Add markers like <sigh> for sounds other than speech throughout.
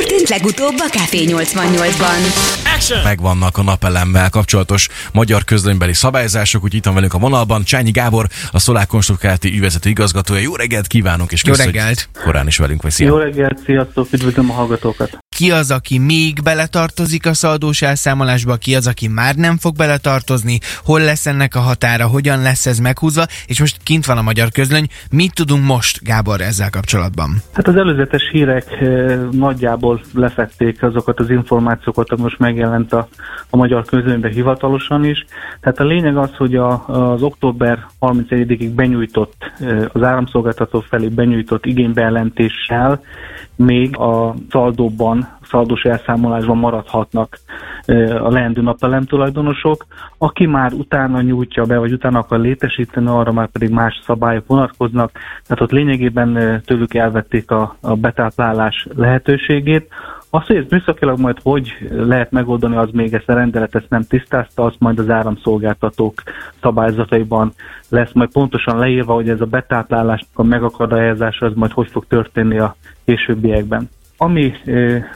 történt legutóbb a Café 88-ban? Megvannak a napelemmel kapcsolatos magyar közlönybeli szabályzások, úgy itt van velünk a vonalban Csányi Gábor, a Szolák Konstrukálti ügyvezető igazgatója. Jó reggelt kívánunk, és Jó köszönjük, korán is velünk vagy. Szia. Jó reggelt, sziasztok, üdvözlöm a hallgatókat. Ki az, aki még beletartozik a szaldós elszámolásba, ki az, aki már nem fog beletartozni, hol lesz ennek a határa, hogyan lesz ez meghúzva, és most kint van a magyar közlöny. Mit tudunk most, Gábor, ezzel kapcsolatban? Hát az előzetes hírek eh, nagyjából lefették azokat az információkat, ami most megjelent a, a magyar közlönyben hivatalosan is. Tehát a lényeg az, hogy a, az október 31-ig benyújtott, eh, az áramszolgáltató felé benyújtott igénybejelentéssel még a szaldóban, szaldós elszámolásban maradhatnak a leendő napelem tulajdonosok. Aki már utána nyújtja be, vagy utána akar létesíteni, arra már pedig más szabályok vonatkoznak. Tehát ott lényegében tőlük elvették a, a betáplálás lehetőségét. Azt, hogy ez műszakilag majd hogy lehet megoldani, az még ezt a rendelet ezt nem tisztázta, azt majd az áramszolgáltatók szabályzataiban lesz majd pontosan leírva, hogy ez a betáplálásnak a megakadályozása az majd hogy fog történni a későbbiekben. Ami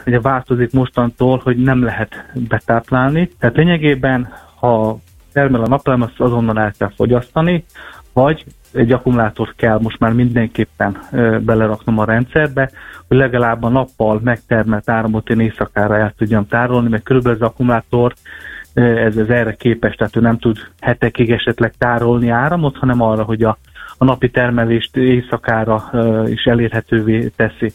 ugye változik mostantól, hogy nem lehet betáplálni, tehát lényegében, ha termel a napelem, azt azonnal el kell fogyasztani, vagy egy akkumulátort kell most már mindenképpen ö, beleraknom a rendszerbe, hogy legalább a nappal megtermelt áramot én éjszakára el tudjam tárolni, mert körülbelül az akkumulátor ez, ez erre képes, tehát ő nem tud hetekig esetleg tárolni áramot, hanem arra, hogy a, a napi termelést éjszakára is elérhetővé teszi.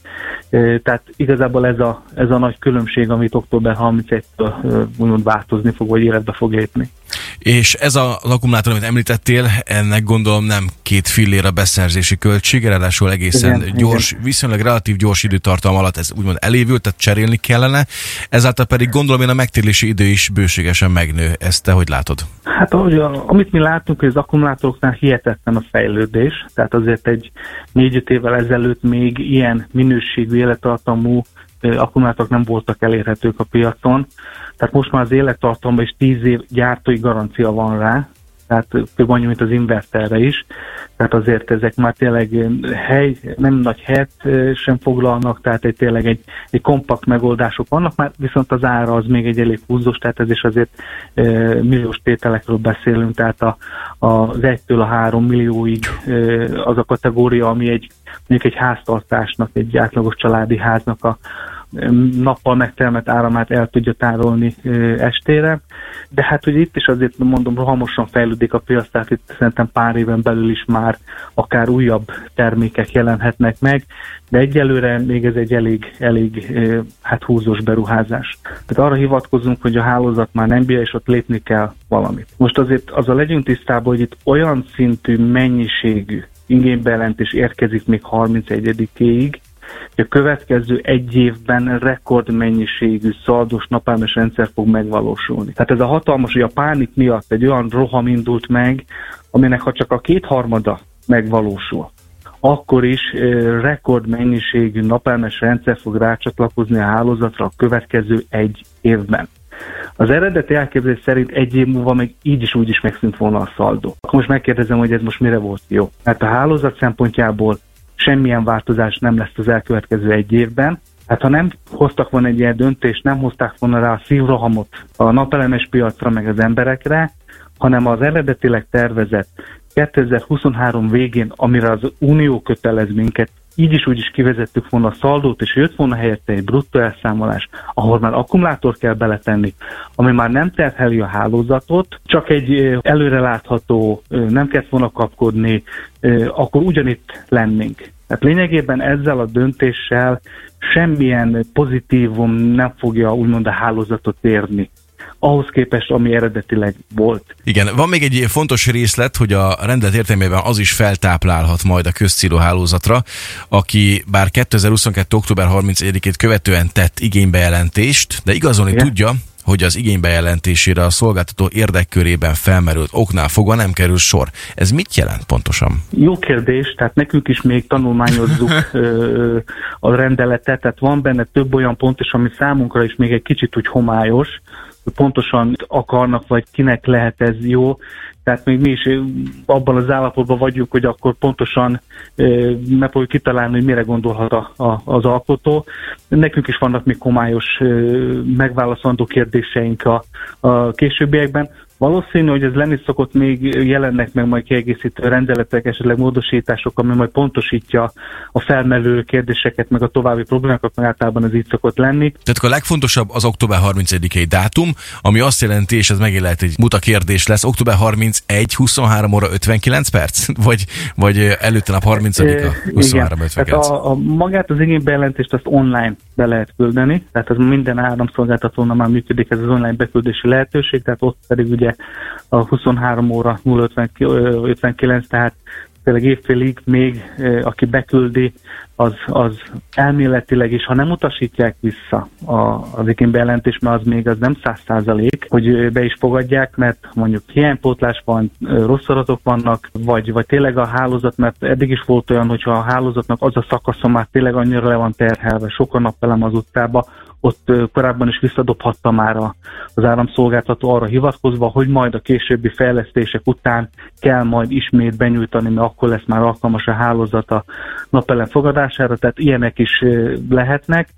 Tehát igazából ez a, ez a nagy különbség, amit október 31-től ö, úgymond változni fog, vagy életbe fog lépni. És ez a, akkumulátor, amit említettél, ennek gondolom nem két fillér a beszerzési költsége, ráadásul egészen Igen, gyors, viszonylag relatív gyors időtartam alatt ez úgymond elévült, tehát cserélni kellene. Ezáltal pedig gondolom én a megtérési idő is bőségesen megnő. Ezt te hogy látod? Hát ahogy amit mi látunk, hogy az akkumulátoroknál hihetetlen a fejlődés, tehát azért egy négy-öt évvel ezelőtt még ilyen minőségű élettartamú akkumulátorok nem voltak elérhetők a piacon, tehát most már az élettartamban is 10 év gyártói garancia van rá, tehát több annyi, mint az inverterre is, tehát azért ezek már tényleg hely, nem nagy helyet sem foglalnak, tehát egy tényleg egy, egy kompakt megoldások vannak, már viszont az ára az még egy elég húzós, tehát ez is azért ö, milliós tételekről beszélünk, tehát a, az 1-től a 3 millióig ö, az a kategória, ami egy mondjuk egy háztartásnak, egy átlagos családi háznak a nappal megtermelt áramát el tudja tárolni estére. De hát ugye itt is azért mondom, rohamosan fejlődik a piac, tehát itt szerintem pár éven belül is már akár újabb termékek jelenhetnek meg, de egyelőre még ez egy elég, elég hát húzós beruházás. Tehát arra hivatkozunk, hogy a hálózat már nem bírja, és ott lépni kell valamit. Most azért az a legyünk tisztában, hogy itt olyan szintű mennyiségű igénybejelentés érkezik még 31-ig, hogy a következő egy évben rekordmennyiségű szaldós napelmes rendszer fog megvalósulni. Tehát ez a hatalmas, hogy a pánik miatt egy olyan roham indult meg, aminek ha csak a kétharmada megvalósul, akkor is rekordmennyiségű napelmes rendszer fog rácsatlakozni a hálózatra a következő egy évben. Az eredeti elképzelés szerint egy év múlva még így is úgy is megszűnt volna a szaldó. Akkor most megkérdezem, hogy ez most mire volt jó. Mert a hálózat szempontjából semmilyen változás nem lesz az elkövetkező egy évben. Hát ha nem hoztak volna egy ilyen döntést, nem hozták volna rá a szívrohamot a napelemes piacra meg az emberekre, hanem az eredetileg tervezett 2023 végén, amire az Unió kötelez minket, így is úgy is kivezettük volna a szaldót, és jött volna helyette egy bruttó elszámolás, ahol már akkumulátor kell beletenni, ami már nem terheli a hálózatot, csak egy előrelátható, nem kellett volna kapkodni, akkor ugyanitt lennénk. Tehát lényegében ezzel a döntéssel semmilyen pozitívum nem fogja úgymond a hálózatot érni ahhoz képest, ami eredetileg volt. Igen, van még egy fontos részlet, hogy a rendelet értelmében az is feltáplálhat majd a közcélú hálózatra, aki bár 2022. október 31-ét követően tett igénybejelentést, de igazolni Igen. tudja, hogy az igénybejelentésére a szolgáltató érdekkörében felmerült oknál fogva nem kerül sor. Ez mit jelent pontosan? Jó kérdés, tehát nekünk is még tanulmányozzuk <laughs> ö, a rendeletet, tehát van benne több olyan pont is, ami számunkra is még egy kicsit úgy homályos, pontosan akarnak, vagy kinek lehet ez jó. Tehát még mi is abban az állapotban vagyunk, hogy akkor pontosan fogjuk kitalálni, hogy mire gondolhat a, a, az alkotó. Nekünk is vannak még komályos megválaszolandó kérdéseink a, a későbbiekben. Valószínű, hogy ez lenni szokott, még jelennek meg majd kiegészítő rendeletek, esetleg módosítások, ami majd pontosítja a felmerülő kérdéseket, meg a további problémákat, meg általában ez így szokott lenni. Tehát a legfontosabb az október 31-i dátum, ami azt jelenti, és ez megint lehet egy muta kérdés lesz, október 31, 23 óra 59 perc? <laughs> Vagy, vagy előtte nap 30-a, 23 59? a, a, magát az igénybejelentést azt online be lehet küldeni, tehát ez minden áramszolgáltatónál már működik ez az online beküldési lehetőség, tehát ott pedig ugye a 23 óra 059, tehát tényleg évfélig még, aki beküldi, az, az elméletileg is, ha nem utasítják vissza a, az igénybejelentés, mert az még az nem száz százalék, hogy be is fogadják, mert mondjuk hiánypótlás van, rossz adatok vannak, vagy, vagy tényleg a hálózat, mert eddig is volt olyan, hogyha a hálózatnak az a szakasza már tényleg annyira le van terhelve, sokan napelem az utcába, ott korábban is visszadobhatta már az áramszolgáltató arra hivatkozva, hogy majd a későbbi fejlesztések után kell majd ismét benyújtani, mert akkor lesz már alkalmas a hálózat a napelem fogadására, tehát ilyenek is lehetnek.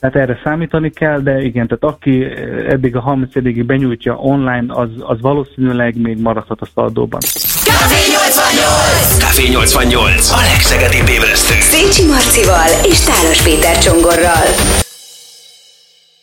Tehát erre számítani kell, de igen, tehát aki eddig a 30 ig benyújtja online, az, az valószínűleg még maradhat a szaldóban. Café 88! Café 88! A legszegedibb ébresztő! Szécsi Marcival és Tálos Péter Csongorral.